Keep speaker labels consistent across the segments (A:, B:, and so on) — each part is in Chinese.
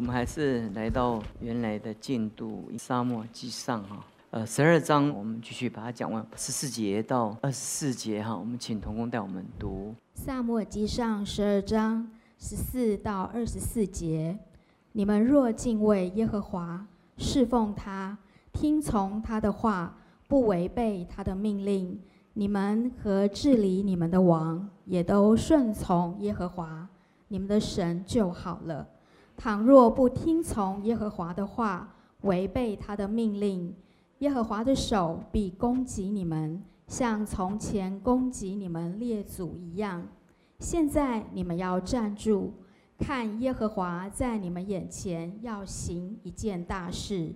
A: 我们还是来到原来的进度，沙漠记上哈，呃，十二章我们继续把它讲完，十四节到二十四节哈，我们请童工带我们读。
B: 萨漠记上十二章十四到二十四节，你们若敬畏耶和华，侍奉他，听从他的话，不违背他的命令，你们和治理你们的王也都顺从耶和华，你们的神就好了。倘若不听从耶和华的话，违背他的命令，耶和华的手必攻击你们，像从前攻击你们列祖一样。现在你们要站住，看耶和华在你们眼前要行一件大事。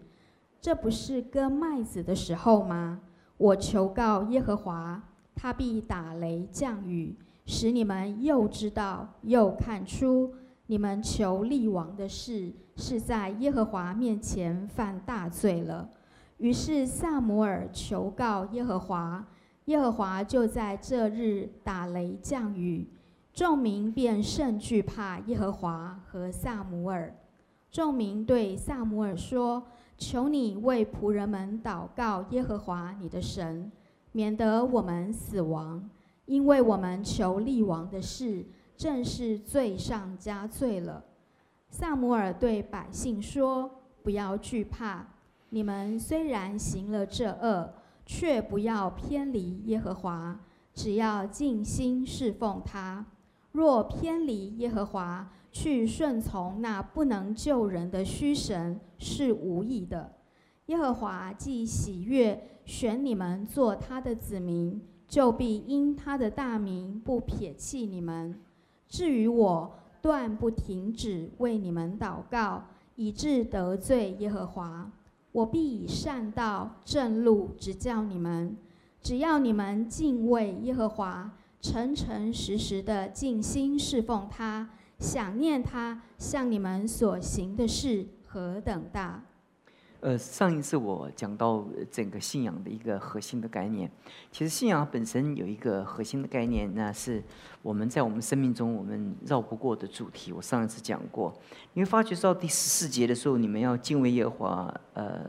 B: 这不是割麦子的时候吗？我求告耶和华，他必打雷降雨，使你们又知道又看出。你们求立王的事，是在耶和华面前犯大罪了。于是萨摩尔求告耶和华，耶和华就在这日打雷降雨，众民便甚惧怕耶和华和萨摩尔。众民对萨摩尔说：“求你为仆人们祷告耶和华你的神，免得我们死亡，因为我们求立王的事。”正是罪上加罪了。萨姆尔对百姓说：“不要惧怕，你们虽然行了这恶，却不要偏离耶和华，只要尽心侍奉他。若偏离耶和华，去顺从那不能救人的虚神，是无益的。耶和华既喜悦选你们做他的子民，就必因他的大名不撇弃你们。”至于我，断不停止为你们祷告，以致得罪耶和华。我必以善道正路指教你们。只要你们敬畏耶和华，诚诚实实的尽心侍奉他，想念他向你们所行的事何等大。
A: 呃，上一次我讲到整个信仰的一个核心的概念，其实信仰本身有一个核心的概念，那是我们在我们生命中我们绕不过的主题。我上一次讲过，你会发觉到第十四节的时候，你们要敬畏耶和华，呃，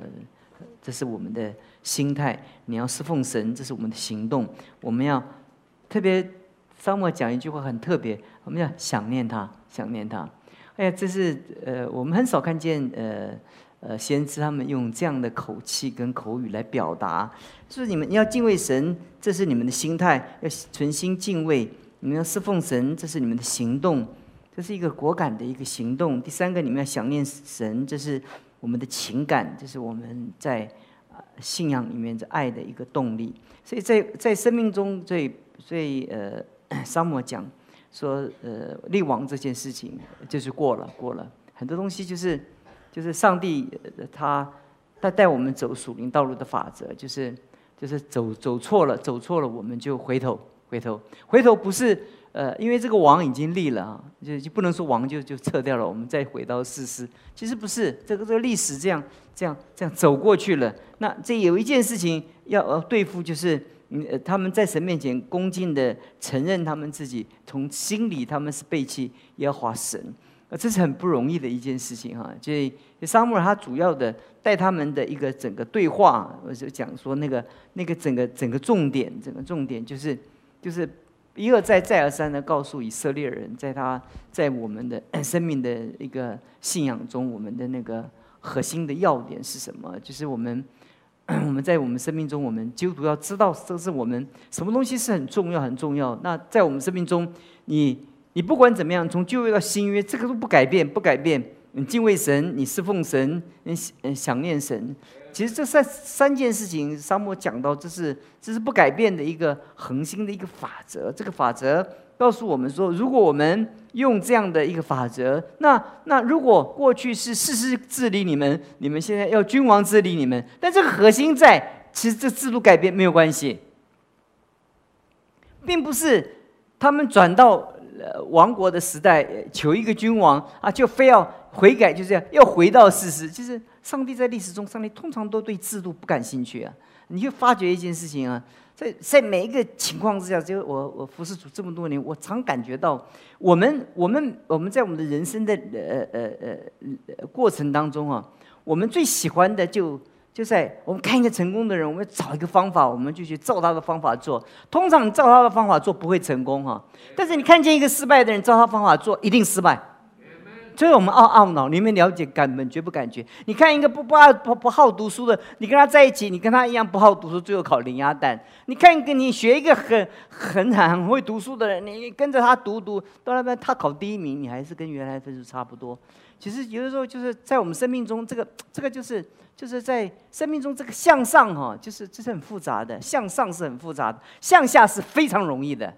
A: 这是我们的心态；你要侍奉神，这是我们的行动。我们要特别，沙漠讲一句话很特别，我们要想念他，想念他。哎呀，这是呃，我们很少看见呃。呃，先知他们用这样的口气跟口语来表达，就是你们要敬畏神，这是你们的心态；要存心敬畏，你们要侍奉神，这是你们的行动，这是一个果敢的一个行动。第三个，你们要想念神，这是我们的情感，这是我们在啊信仰里面的爱的一个动力。所以在在生命中最最呃，沙漠讲说呃立王这件事情就是过了过了，很多东西就是。就是上帝，他他带我们走属灵道路的法则，就是就是走走错了，走错了，我们就回头回头回头，不是呃，因为这个王已经立了啊，就就不能说王就就撤掉了，我们再回到事实。其实不是，这个这个历史这样这样这样走过去了。那这有一件事情要呃对付，就是呃他们在神面前恭敬的承认他们自己从心里他们是背弃耶和华神。呃，这是很不容易的一件事情哈。所以，沙漠他主要的带他们的一个整个对话，我就讲说那个那个整个整个重点，整个重点就是就是一而再再而三的告诉以色列人，在他在我们的生命的一个信仰中，我们的那个核心的要点是什么？就是我们我们在我们生命中，我们基督徒要知道，这是我们什么东西是很重要很重要。那在我们生命中，你。你不管怎么样，从旧约到新约，这个都不改变，不改变。你敬畏神，你侍奉神，你嗯想念神。其实这三三件事情，沙漠讲到，这是这是不改变的一个恒心的一个法则。这个法则告诉我们说，如果我们用这样的一个法则，那那如果过去是事实治理你们，你们现在要君王治理你们，但这个核心在，其实这制度改变没有关系，并不是他们转到。呃，亡国的时代，求一个君王啊，就非要悔改，就这样要回到事实。就是，上帝在历史中，上帝通常都对制度不感兴趣啊。你就发觉一件事情啊，在在每一个情况之下，就我我服侍主这么多年，我常感觉到，我们我们我们在我们的人生的呃呃呃过程当中啊，我们最喜欢的就就在我们看一个成功的人，我们找一个方法，我们就去照他的方法做。通常照他的方法做不会成功哈，但是你看见一个失败的人，照他方法做一定失败。所以我们懊懊恼，你们了解感本觉不感觉。你看一个不不爱不不好读书的，你跟他在一起，你跟他一样不好读书，最后考零鸭蛋。你看一个你学一个很很很会读书的人，你跟着他读读，到那边他考第一名，你还是跟原来分数差不多。其实有的时候就是在我们生命中，这个这个就是就是在生命中这个向上哈，就是这是很复杂的，向上是很复杂的，向下是非常容易的。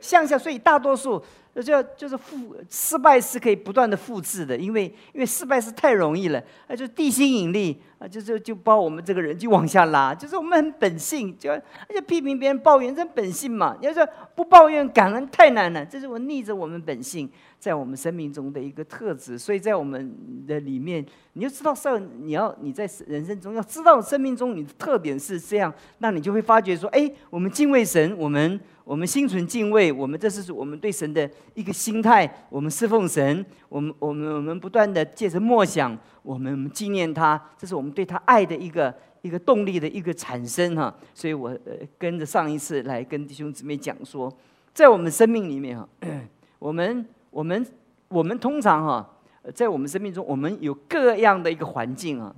A: 向下，所以大多数。就就是复失败是可以不断的复制的，因为因为失败是太容易了，那就地心引力啊，就就就把我们这个人就往下拉，就是我们很本性，就而且批评别人、抱怨，这本性嘛。要说不抱怨、感恩太难了，这是我逆着我们本性，在我们生命中的一个特质。所以在我们的里面，你就知道，上你要你在人生中要知道生命中你的特点是这样，那你就会发觉说，哎，我们敬畏神，我们。我们心存敬畏，我们这是我们对神的一个心态。我们侍奉神，我们我们我们不断的借着默想，我们纪念他，这是我们对他爱的一个一个动力的一个产生哈。所以我呃跟着上一次来跟弟兄姊妹讲说，在我们生命里面哈，我们我们我们通常哈，在我们生命中，我们有各样的一个环境啊，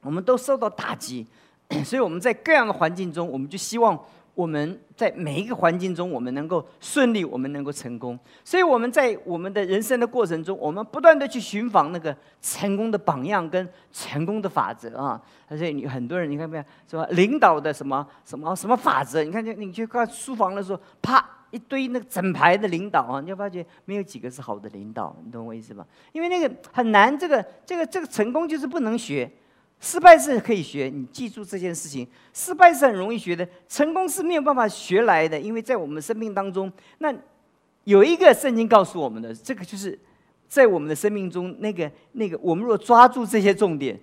A: 我们都受到打击，所以我们在各样的环境中，我们就希望。我们在每一个环境中，我们能够顺利，我们能够成功。所以我们在我们的人生的过程中，我们不断的去寻访那个成功的榜样跟成功的法则啊。而且你很多人，你看没有？什么领导的什么什么什么法则？你看，你你去看书房的时候，啪一堆那个整排的领导啊，你就发觉没有几个是好的领导。你懂我意思吧？因为那个很难，这个这个这个成功就是不能学。失败是可以学，你记住这件事情。失败是很容易学的，成功是没有办法学来的。因为在我们生命当中，那有一个圣经告诉我们的，这个就是在我们的生命中，那个那个，我们若抓住这些重点，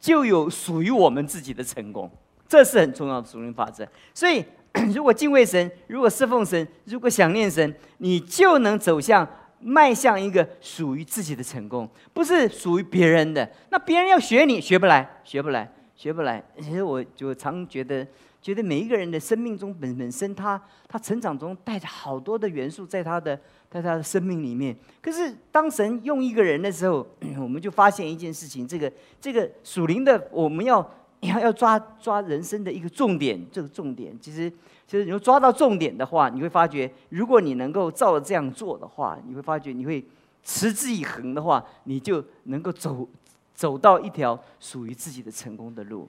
A: 就有属于我们自己的成功。这是很重要的属灵法则。所以，如果敬畏神，如果侍奉神，如果想念神，你就能走向。迈向一个属于自己的成功，不是属于别人的。那别人要学你，学不来，学不来，学不来。其实我就常觉得，觉得每一个人的生命中本本身，他他成长中带着好多的元素在他的在他的生命里面。可是当神用一个人的时候，我们就发现一件事情：这个这个属灵的，我们要你要要抓抓人生的一个重点。这个重点其实。其实你要抓到重点的话，你会发觉，如果你能够照着这样做的话，你会发觉你会持之以恒的话，你就能够走走到一条属于自己的成功的路。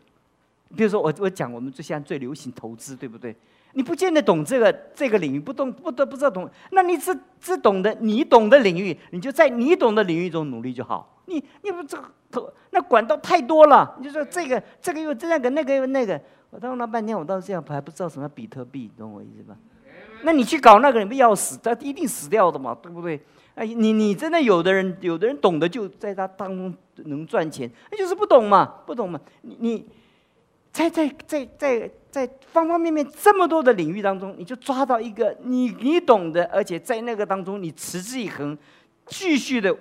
A: 比如说，我我讲我们最现在最流行投资，对不对？你不见得懂这个这个领域，不懂不得不知道懂，那你只只懂得你懂的领域，你就在你懂的领域中努力就好。你你不这个投那管道太多了，你就说这个这个又这个那个又那个。我当了半天，我到这样还不知道什么比特币，懂我意思吧？那你去搞那个，你不要死，他一定死掉的嘛，对不对？哎，你你真的有的人，有的人懂得就在他当中能赚钱，那就是不懂嘛，不懂嘛。你你在在在在在方方面面这么多的领域当中，你就抓到一个你你懂的，而且在那个当中你持之以恒。继续的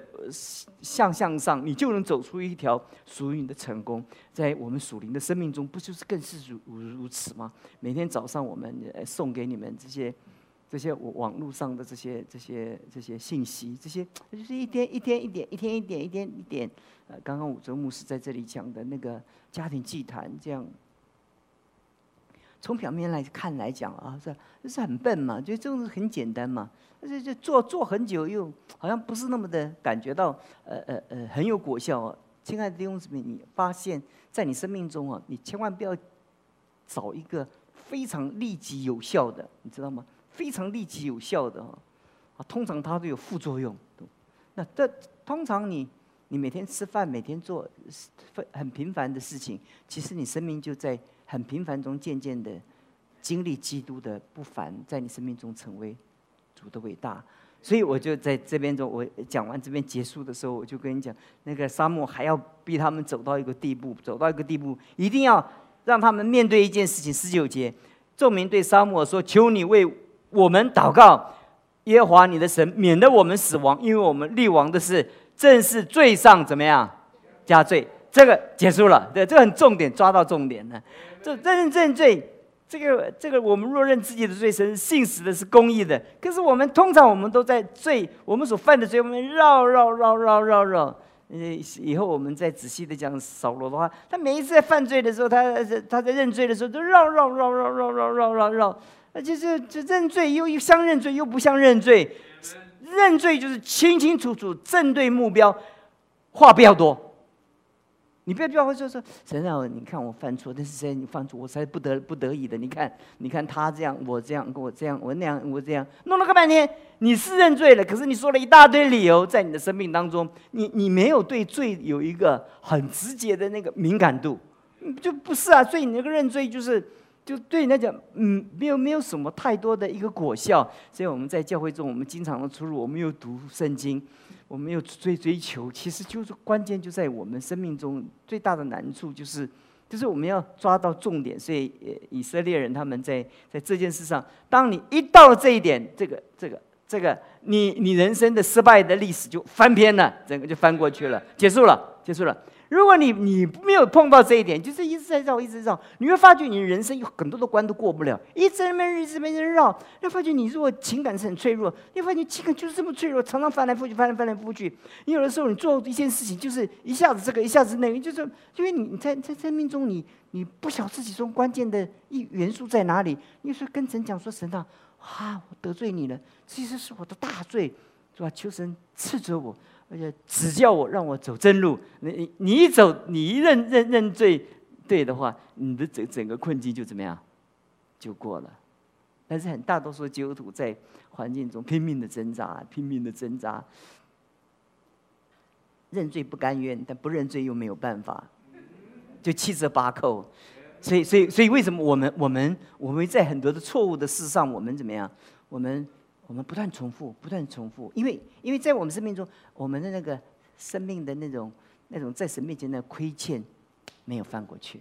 A: 向向上，你就能走出一条属于你的成功。在我们属灵的生命中，不就是更是如如此吗？每天早上我们送给你们这些这些网络上的这些这些这些信息，这些就是一天一天一点，一天一点，一天一点。刚刚武哲牧师在这里讲的那个家庭祭坛，这样从表面来看来讲啊，是这是很笨嘛，就这种很简单嘛。而且就做做很久，又好像不是那么的感觉到，呃呃呃，很有果效啊！亲爱的弟兄姊妹，你发现，在你生命中啊，你千万不要找一个非常立即有效的，你知道吗？非常立即有效的，啊，通常它都有副作用。那这通常你你每天吃饭，每天做很平凡的事情，其实你生命就在很平凡中渐渐的经历基督的不凡，在你生命中成为。主的伟大，所以我就在这边中，我讲完这边结束的时候，我就跟你讲，那个沙漠还要逼他们走到一个地步，走到一个地步，一定要让他们面对一件事情。十九节，众民对沙漠说：“求你为我们祷告，耶和华你的神，免得我们死亡，因为我们立王的事正是罪上怎么样加罪。”这个结束了，对，这个很重点，抓到重点了。这认认罪。这个这个，我们若认自己的罪，神信实的是公义的。可是我们通常我们都在罪，我们所犯的罪，我们绕绕绕绕绕绕。呃，以后我们再仔细的讲扫罗的话，他每一次在犯罪的时候，他他在认罪的时候，都绕绕绕绕绕绕绕绕绕。那就是这认罪又像认罪又不像认罪，认罪就是清清楚楚正对目标，话不要多。你不要不要说说神啊！你看我犯错，但是谁你犯错，我才不得不得已的。你看，你看他这样，我这样，我这样，我那样，我这样，弄了个半天，你是认罪了，可是你说了一大堆理由，在你的生命当中，你你没有对罪有一个很直接的那个敏感度，就不是啊。所以你那个认罪就是，就对你来讲，嗯，没有没有什么太多的一个果效。所以我们在教会中，我们经常的出入，我们又读圣经。我们有追追求，其实就是关键就在我们生命中最大的难处，就是就是我们要抓到重点。所以，以色列人他们在在这件事上，当你一到了这一点，这个这个这个，你你人生的失败的历史就翻篇了，整个就翻过去了，结束了，结束了。如果你你没有碰到这一点，就是一直在绕，一直绕，你会发觉你人生有很多的关都过不了，一直在那边一直在那边绕。你发觉你如果情感是很脆弱，你发现情感就是这么脆弱，常常翻来覆去，翻来翻来覆去。你有的时候你做一件事情，就是一下子这个，一下子那个，就是因为你你在在生命中，你你不晓自己中关键的一元素在哪里。你说跟神讲说神啊，啊，我得罪你了，其实是我的大罪，是吧？求神斥责我。而且只叫我让我走正路，你你一走，你一认认认罪对的话，你的整整个困境就怎么样，就过了。但是很大多数基督徒在环境中拼命的挣扎，拼命的挣扎，认罪不甘愿，但不认罪又没有办法，就七折八扣。所以所以所以为什么我们我们我们在很多的错误的事上，我们怎么样，我们？我们不断重复，不断重复，因为因为在我们生命中，我们的那个生命的那种那种在神面前的亏欠没有翻过去，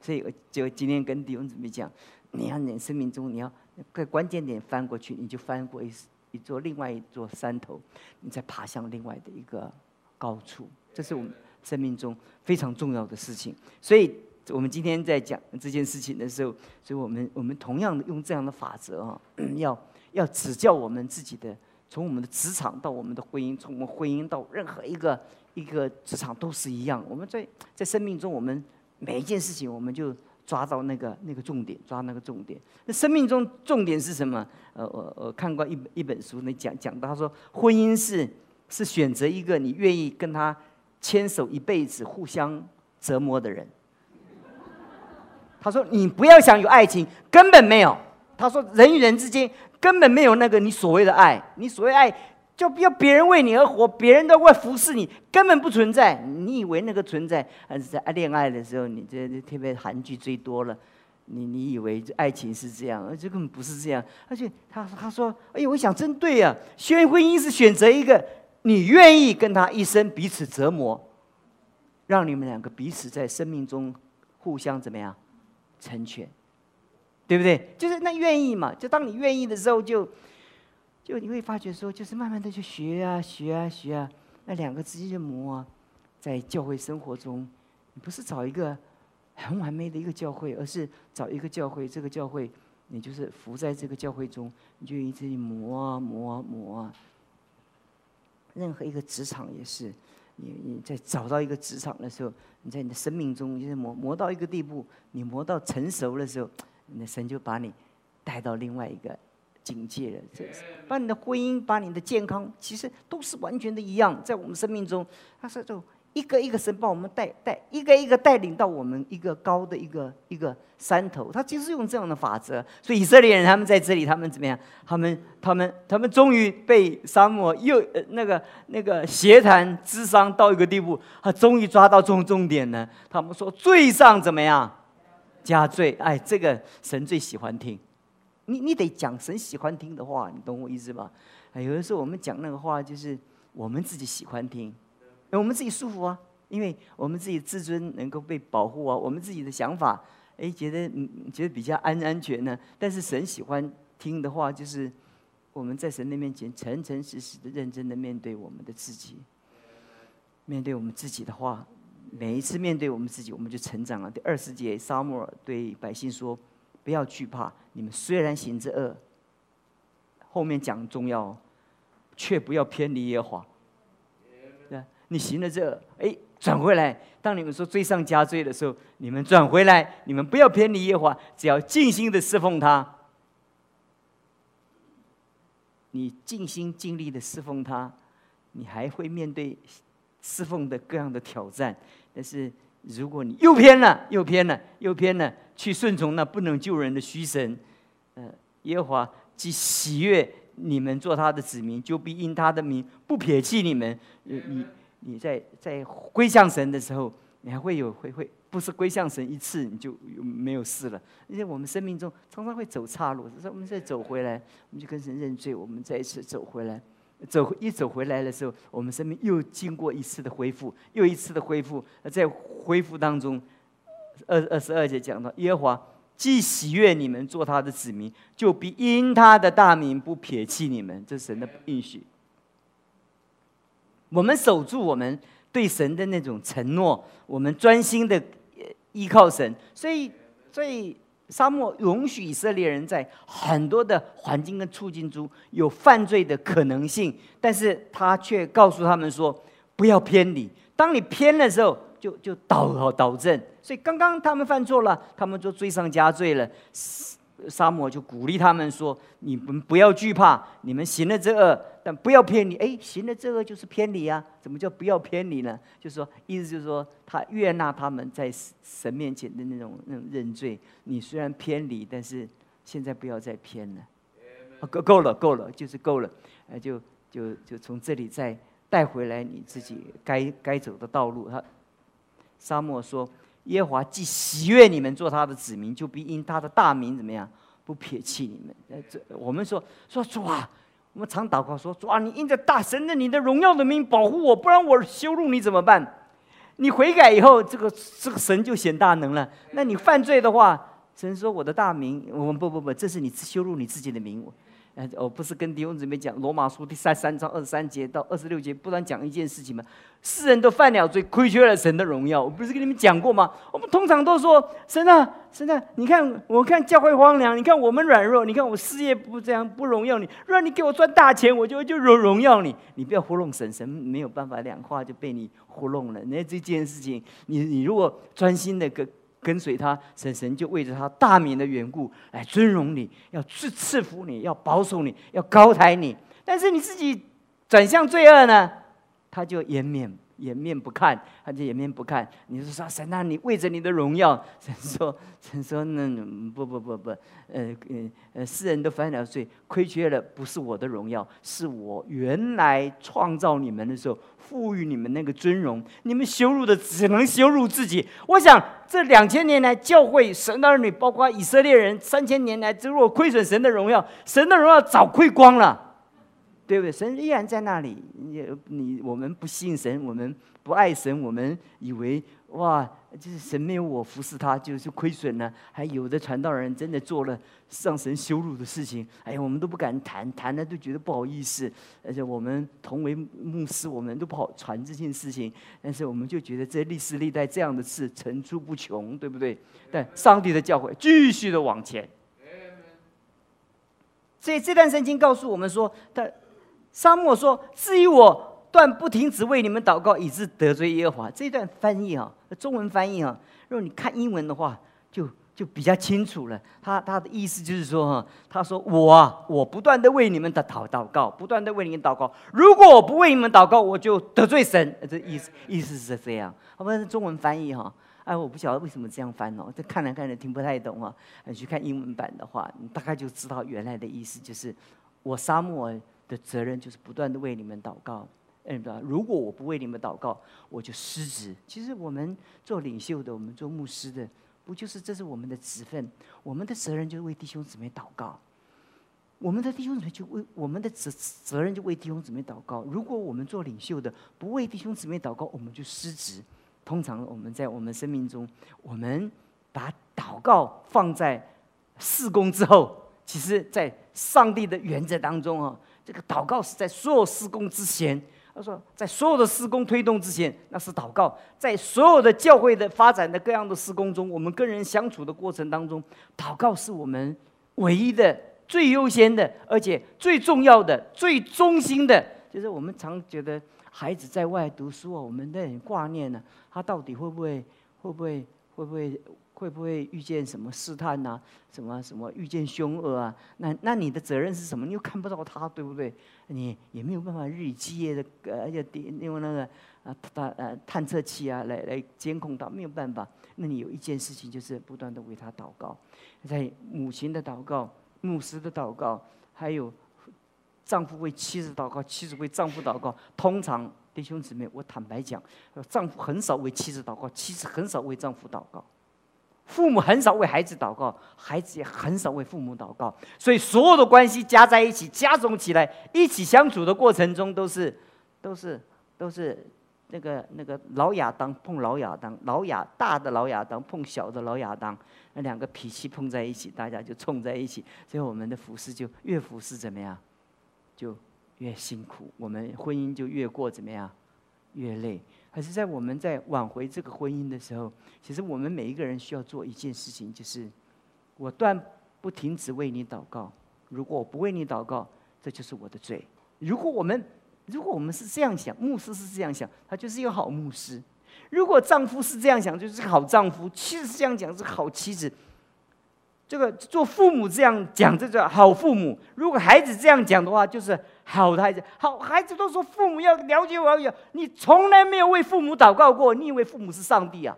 A: 所以我就今天跟弟兄姊妹讲，你要你生命中你要在关键点翻过去，你就翻过一一座另外一座山头，你再爬向另外的一个高处，这是我们生命中非常重要的事情。所以我们今天在讲这件事情的时候，所以我们我们同样的用这样的法则啊，要。要指教我们自己的，从我们的职场到我们的婚姻，从我们婚姻到任何一个一个职场都是一样。我们在在生命中，我们每一件事情，我们就抓到那个那个重点，抓那个重点。那生命中重点是什么？呃，我我看过一一本书，那讲讲到他说，婚姻是是选择一个你愿意跟他牵手一辈子、互相折磨的人。他说，你不要想有爱情，根本没有。他说，人与人之间。根本没有那个你所谓的爱，你所谓爱就不要别人为你而活，别人都会服侍你，根本不存在。你以为那个存在，还是在恋爱的时候，你这特别韩剧追多了，你你以为爱情是这样，而这根本不是这样。而且他他说，哎呦，我想真对呀，选婚姻是选择一个你愿意跟他一生彼此折磨，让你们两个彼此在生命中互相怎么样成全。对不对？就是那愿意嘛？就当你愿意的时候，就就你会发觉说，就是慢慢的去学啊，学啊，学啊。那两个之间的磨啊，在教会生活中，你不是找一个很完美的一个教会，而是找一个教会，这个教会你就是服在这个教会中，你就一直磨啊，磨啊，磨啊。任何一个职场也是，你你在找到一个职场的时候，你在你的生命中，就是磨磨到一个地步，你磨到成熟的时候。那神就把你带到另外一个境界了，这把你的婚姻、把你的健康，其实都是完全的一样。在我们生命中，他说就一个一个神把我们带带一个一个带领到我们一个高的一个一个山头。他就是用这样的法则。所以以色列人他们在这里，他们怎么样？他们他们他们终于被沙漠又呃那个那个邪谈智商到一个地步，他终于抓到重重点了。他们说最上怎么样？加罪，哎，这个神最喜欢听，你你得讲神喜欢听的话，你懂我意思吧？哎，有的时候我们讲那个话，就是我们自己喜欢听，我们自己舒服啊，因为我们自己自尊能够被保护啊，我们自己的想法，哎，觉得嗯觉得比较安安全呢。但是神喜欢听的话，就是我们在神的面前诚诚实实的、认真的面对我们的自己，面对我们自己的话，每一次面对我们自己，我们就成长了。第二十节，沙漠对百姓说：“不要惧怕，你们虽然行着恶，后面讲重要，却不要偏离耶和华。对你行了这，哎。”转回来，当你们说罪上加罪的时候，你们转回来，你们不要偏离耶和华，只要尽心的侍奉他。你尽心尽力的侍奉他，你还会面对侍奉的各样的挑战。但是如果你又偏了，又偏了，又偏了，去顺从那不能救人的虚神，呃，耶和华既喜悦你们做他的子民，就必因他的名不撇弃你们。你。你在在归向神的时候，你还会有会会不是归向神一次你就没有事了。因为我们生命中常常会走岔路，所以我们再走回来，我们就跟神认罪，我们再一次走回来，走一走回来的时候，我们生命又经过一次的恢复，又一次的恢复。在恢复当中，二二十二节讲到，耶和华既喜悦你们做他的子民，就必因他的大名不撇弃你们。这是神的应许。我们守住我们对神的那种承诺，我们专心的依靠神，所以，所以沙漠允许以色列人在很多的环境跟处境中有犯罪的可能性，但是他却告诉他们说不要偏离。当你偏的时候，就就导导正。所以刚刚他们犯错了，他们就罪上加罪了。沙漠就鼓励他们说：“你们不要惧怕，你们行了这恶，但不要偏离。哎，行了这恶就是偏离啊？怎么叫不要偏离呢？就是说，意思就是说，他悦纳他们在神面前的那种那种认罪。你虽然偏离，但是现在不要再偏了。够够了，够了，就是够了。哎，就就就从这里再带回来你自己该该走的道路。他沙漠说。”耶华既喜悦你们做他的子民，就必因他的大名怎么样不撇弃你们。呃，这我们说说主啊，我们常祷告说主啊，你因着大神的你的荣耀的名保护我，不然我羞辱你怎么办？你悔改以后，这个这个神就显大能了。那你犯罪的话，神说我的大名，我们不不不，这是你羞辱你自己的名。哎，我不是跟弟兄姊妹讲罗马书第三三章二十三节到二十六节，不然讲一件事情吗？世人都犯了罪，亏缺了神的荣耀。我不是跟你们讲过吗？我们通常都说神啊，神啊，你看我看教会荒凉，你看我们软弱，你看我事业不这样不荣耀你。让你给我赚大钱，我就就荣荣耀你。你不要糊弄神，神没有办法两话就被你糊弄了。那这件事情，你你如果专心的跟。跟随他，神神就为着他大名的缘故来尊荣你，要赐赐福你，要保守你，要高抬你。但是你自己转向罪恶呢，他就延绵。掩面不看，他就掩面不看。你说说神啊，你为着你的荣耀，神说神说那不不不不，呃呃呃，世人都犯了罪，亏缺了不是我的荣耀，是我原来创造你们的时候赋予你们那个尊荣。你们羞辱的只能羞辱自己。我想这两千年来教会神的儿女，包括以色列人三千年来，如果亏损神的荣耀，神的荣耀早亏光了。对不对？神依然在那里。你你我们不信神，我们不爱神，我们以为哇，就是神没有我服侍他，就是亏损了。还有的传道人真的做了上神羞辱的事情，哎呀，我们都不敢谈，谈了都觉得不好意思。而且我们同为牧师，我们都不好传这件事情。但是我们就觉得这历史历代这样的事层出不穷，对不对？但上帝的教诲继续的往前。所以这段圣经告诉我们说，他。沙漠说：“至于我，断不停止为你们祷告，以致得罪耶和华。”这段翻译啊，中文翻译啊，如果你看英文的话，就就比较清楚了。他他的意思就是说，哈，他说我啊，我不断的为你们的祷祷告，不断的为你们祷告。如果我不为你们祷告，我就得罪神。这意思意思是这样。好，不是中文翻译哈。哎，我不晓得为什么这样翻哦，这看来看来听不太懂啊。你去看英文版的话，你大概就知道原来的意思就是我沙漠。的责任就是不断的为你们祷告，嗯，如果我不为你们祷告，我就失职。其实我们做领袖的，我们做牧师的，不就是这是我们的职分？我们的责任就是为弟兄姊妹祷告。我们的弟兄姊妹就为我们的责责任就为弟兄姊妹祷告。如果我们做领袖的不为弟兄姊妹祷告，我们就失职。通常我们在我们生命中，我们把祷告放在事工之后。其实，在上帝的原则当中啊，这个祷告是在所有施工之前。他说，在所有的施工推动之前，那是祷告；在所有的教会的发展的各样的施工中，我们跟人相处的过程当中，祷告是我们唯一的、最优先的，而且最重要的、最忠心的。就是我们常觉得孩子在外读书啊，我们都很挂念呢，他到底会不会、会不会、会不会？会不会遇见什么试探呐？什么什么遇见凶恶啊？那那你的责任是什么？你又看不到他，对不对？你也没有办法日以继夜的呃，而且点用那个啊探呃探测器啊来来监控他，没有办法。那你有一件事情就是不断的为他祷告，在母亲的祷告、牧师的祷告，还有丈夫为妻子祷告、妻子为丈夫祷告。通常弟兄姊妹，我坦白讲，丈夫很少为妻子祷告，妻子很少为丈夫祷告。父母很少为孩子祷告，孩子也很少为父母祷告，所以所有的关系加在一起、加总起来，一起相处的过程中，都是、都是、都是那个、那个老亚当碰老亚当，老亚大的老亚当碰小的老亚当，那两个脾气碰在一起，大家就冲在一起，所以我们的服饰就越服饰怎么样，就越辛苦，我们婚姻就越过怎么样，越累。还是在我们在挽回这个婚姻的时候，其实我们每一个人需要做一件事情，就是我断不停止为你祷告。如果我不为你祷告，这就是我的罪。如果我们如果我们是这样想，牧师是这样想，他就是一个好牧师；如果丈夫是这样想，就是个好丈夫；妻子是这样讲，是好妻子。这个做父母这样讲，这叫好父母；如果孩子这样讲的话，就是好的孩子。好孩子都说父母要了解我，要你从来没有为父母祷告过，你以为父母是上帝啊？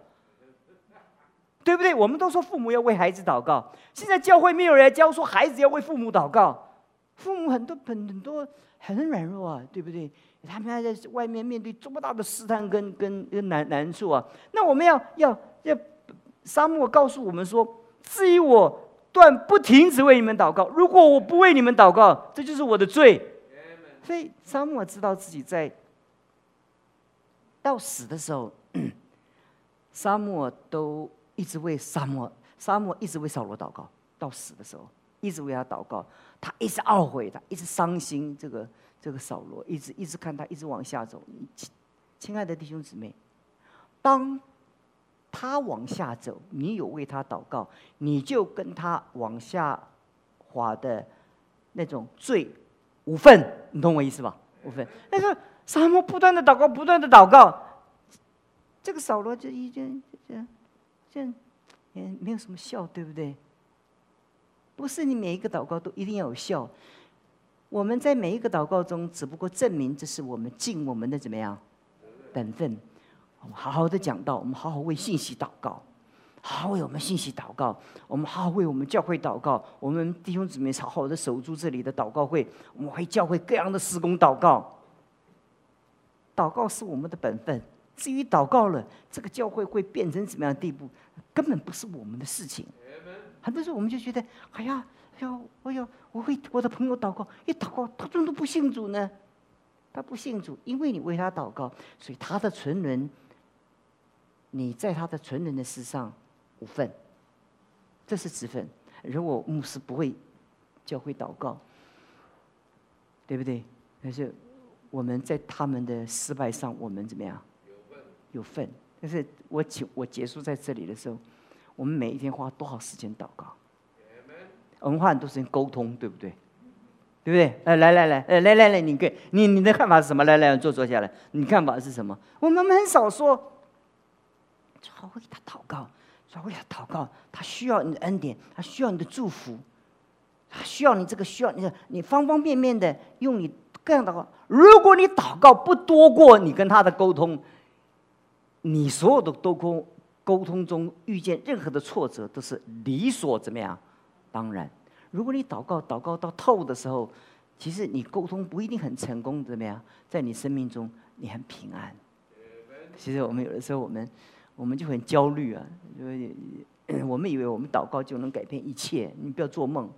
A: 对不对？我们都说父母要为孩子祷告，现在教会没有人教说孩子要为父母祷告。父母很多很很多很软弱啊，对不对？他们还在外面面对这么大的试探跟跟跟难难处啊。那我们要要要，沙漠告诉我们说。至于我断不停止为你们祷告，如果我不为你们祷告，这就是我的罪。所以沙漠知道自己在到死的时候，沙漠都一直为沙漠，沙漠一直为扫罗祷告。到死的时候，一直为他祷告，他一直懊悔，他一直伤心。这个这个扫罗一直一直看他一直往下走。亲爱的弟兄姊妹，当。他往下走，你有为他祷告，你就跟他往下滑的那种罪五份，你懂我意思吧？五份。那个沙漠不断的祷告，不断的祷告，这个扫罗就已经这样，这也没有什么效，对不对？不是你每一个祷告都一定要有效，我们在每一个祷告中，只不过证明这是我们尽我们的怎么样本分。我们好好的讲到，我们好好为信息祷告，好好为我们信息祷告，我们好好为我们教会祷告，我们弟兄姊妹好好的守住这里的祷告会，我们为教会各样的施工祷告。祷告是我们的本分，至于祷告了，这个教会会变成什么样的地步，根本不是我们的事情。很多时候我们就觉得，哎呀，哎呀，哎呦，我为我的朋友祷告，一祷告他怎么都不信主呢？他不信主，因为你为他祷告，所以他的存伦。你在他的纯人的事上无份，这是职分。如果牧师不会教会祷告，对不对？但是我们在他们的失败上，我们怎么样？有份。有份。但是我结我结束在这里的时候，我们每一天花多少时间祷告？我们花很多时间沟通，对不对？对不对？来来来来，来来来，你给你你的看法是什么？来来坐坐下来，你看法是什么？我们很少说。好为他祷告，好为他祷告。他需要你的恩典，他需要你的祝福，他需要你这个需要你，你方方面面的用你各样祷告。如果你祷告不多过你跟他的沟通，你所有的沟沟通中遇见任何的挫折都是理所怎么样？当然，如果你祷告祷告到透的时候，其实你沟通不一定很成功，怎么样？在你生命中你很平安。其实我们有的时候我们。我们就很焦虑啊，因为我们以为我们祷告就能改变一切，你不要做梦。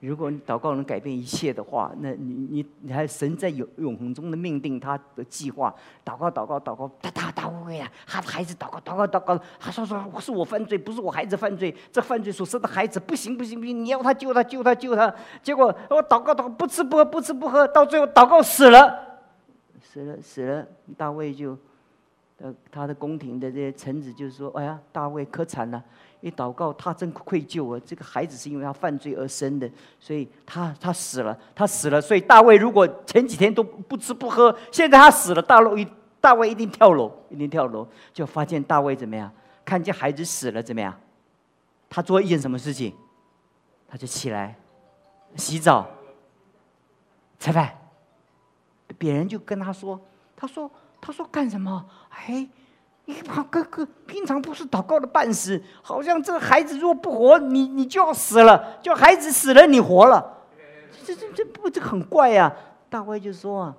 A: 如果你祷告能改变一切的话，那你你你还神在永永恒中的命定他的计划，祷告祷告祷告，他他大卫啊，他的孩子祷告祷告祷告，他说说是我犯罪，不是我孩子犯罪，这犯罪所生的孩子不行不行不行，你要他救他救他救他，结果我祷告祷告不吃不喝不吃不喝，到最后祷告死了，死了死了，大卫就，呃他的宫廷的这些臣子就说，哎呀大卫可惨了。一祷告，他真愧疚啊！这个孩子是因为他犯罪而生的，所以他他死了，他死了。所以大卫如果前几天都不吃不喝，现在他死了，大楼一大卫一定跳楼，一定跳楼。就发现大卫怎么样？看见孩子死了怎么样？他做一件什么事情？他就起来洗澡、吃饭。别人就跟他说：“他说他说干什么？哎。”你把，哥哥，平常不是祷告的半死，好像这个孩子若不活，你你就要死了；就孩子死了，你活了。这这这不这很怪呀！大卫就说啊，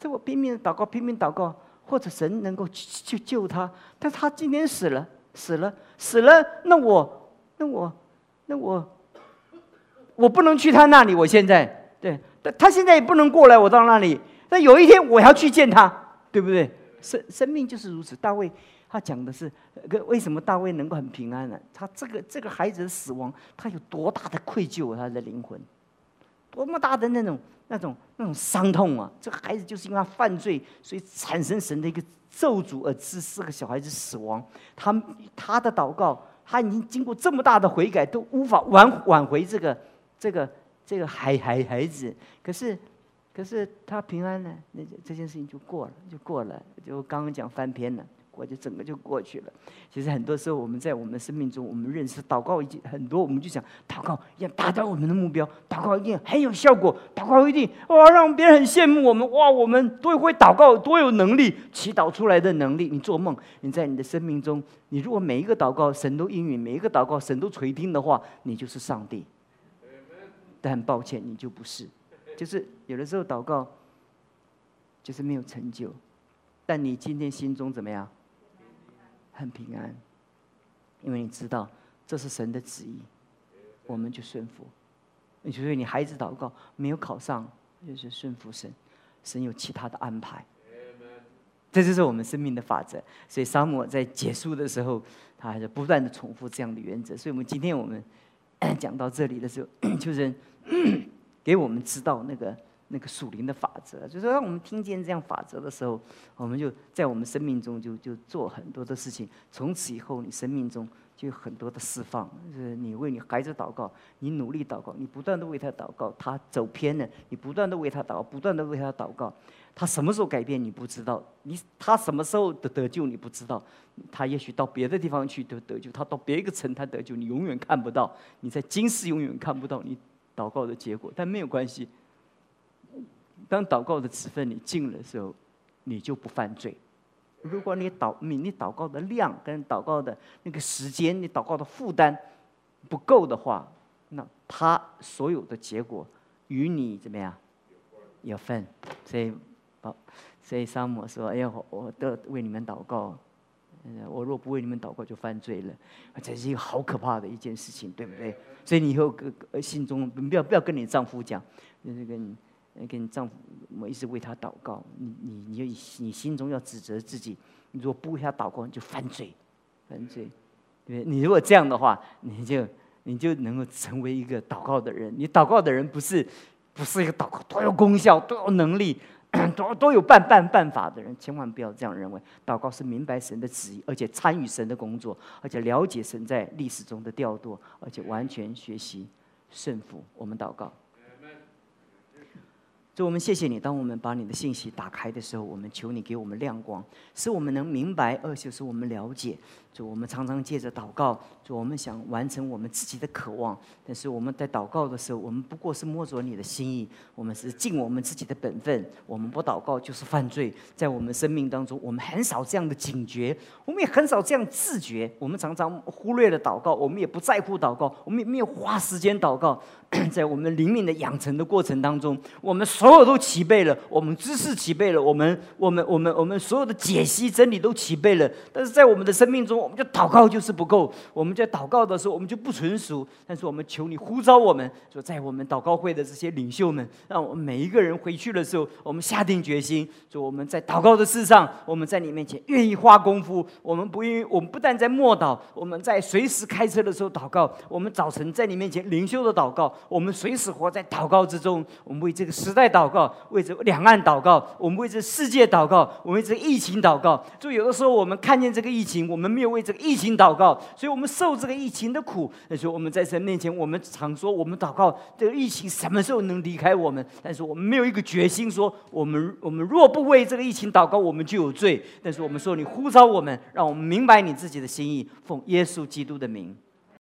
A: 这我拼命祷告，拼命祷告，或者神能够去去救他，但他今天死了，死了，死了，那我，那我，那我，我不能去他那里。我现在，对，他现在也不能过来我到那里。那有一天我要去见他，对不对？生生命就是如此。大卫他讲的是，为什么大卫能够很平安呢？他这个这个孩子的死亡，他有多大的愧疚？他的灵魂，多么大的那种那种那种伤痛啊！这个孩子就是因为他犯罪，所以产生神的一个咒诅，而致这个小孩子死亡。他他的祷告，他已经经过这么大的悔改，都无法挽挽回这个这个这个孩孩孩子。可是。可是他平安了，那这件事情就过了，就过了。就刚刚讲翻篇了，我就整个就过去了。其实很多时候我们在我们生命中，我们认识祷告已经很多，我们就想祷告要达到我们的目标，祷告一定很有效果，祷告一定哇让别人很羡慕我们哇，我们多会祷告，多有能力，祈祷出来的能力。你做梦，你在你的生命中，你如果每一个祷告神都应允，每一个祷告神都垂听的话，你就是上帝。但很抱歉，你就不是。就是有的时候祷告，就是没有成就，但你今天心中怎么样？很平安，因为你知道这是神的旨意，我们就顺服。你就说你孩子祷告没有考上，就是顺服神，神有其他的安排。这就是我们生命的法则。所以沙漠在结束的时候，他还是不断的重复这样的原则。所以我们今天我们讲到这里的时候，就是。给我们知道那个那个属灵的法则，就是让我们听见这样法则的时候，我们就在我们生命中就就做很多的事情。从此以后，你生命中就有很多的释放。就是你为你孩子祷告，你努力祷告，你不断的为他祷告，他走偏了，你不断的为他祷告，不断的为他祷告。他什么时候改变你不知道，你他什么时候得得救你不知道，他也许到别的地方去得得救，他到别一个城他得救，你永远看不到，你在今世永远看不到你。祷告的结果，但没有关系。当祷告的词分你尽了时候，你就不犯罪。如果你祷你你祷告的量跟祷告的那个时间，你祷告的负担不够的话，那他所有的结果与你怎么样有份。所以，所以沙姆说：“哎呀，我我都为你们祷告。”我若不为你们祷告，就犯罪了，这是一个好可怕的一件事情，对不对？所以你以后跟心中不要不要跟你丈夫讲，就是跟跟你丈夫，我一直为他祷告，你你你就你心中要指责自己，你如果不为他祷告，你就犯罪，犯罪。对，你如果这样的话，你就你就能够成为一个祷告的人。你祷告的人不是不是一个祷告多有功效、多有能力。都都有办办办法的人，千万不要这样认为。祷告是明白神的旨意，而且参与神的工作，而且了解神在历史中的调度，而且完全学习顺服。我们祷告。主，我们谢谢你。当我们把你的信息打开的时候，我们求你给我们亮光，使我们能明白，而且使我们了解。主，我们常常借着祷告，主，我们想完成我们自己的渴望。但是我们在祷告的时候，我们不过是摸着你的心意，我们是尽我们自己的本分。我们不祷告就是犯罪。在我们生命当中，我们很少这样的警觉，我们也很少这样自觉。我们常常忽略了祷告，我们也不在乎祷告，我们也没有花时间祷告。在我们灵命的养成的过程当中，我们所有都齐备了，我们知识齐备了，我们我们我们我们所有的解析真理都齐备了，但是在我们的生命中，我们就祷告就是不够，我们在祷告的时候，我们就不纯熟。但是我们求你呼召我们，说在我们祷告会的这些领袖们，让我们每一个人回去的时候，我们下定决心，说我们在祷告的事上，我们在你面前愿意花功夫。我们不愿意，我们不但在默祷，我们在随时开车的时候祷告。我们早晨在你面前灵修的祷告，我们随时活在祷告之中。我们为这个时代祷告，为这两岸祷告，我们为这世界祷告，我们为这疫情祷告。就有的时候我们看见这个疫情，我们没有为这个疫情祷告，所以我们受这个疫情的苦。那时候我们在神面前，我们常说我们祷告，这个疫情什么时候能离开我们？但是我们没有一个决心说，我们我们若不为这个疫情祷告，我们就有罪。但是我们说，你呼召我们，让我们明白你自己的心意，奉耶稣基督的名。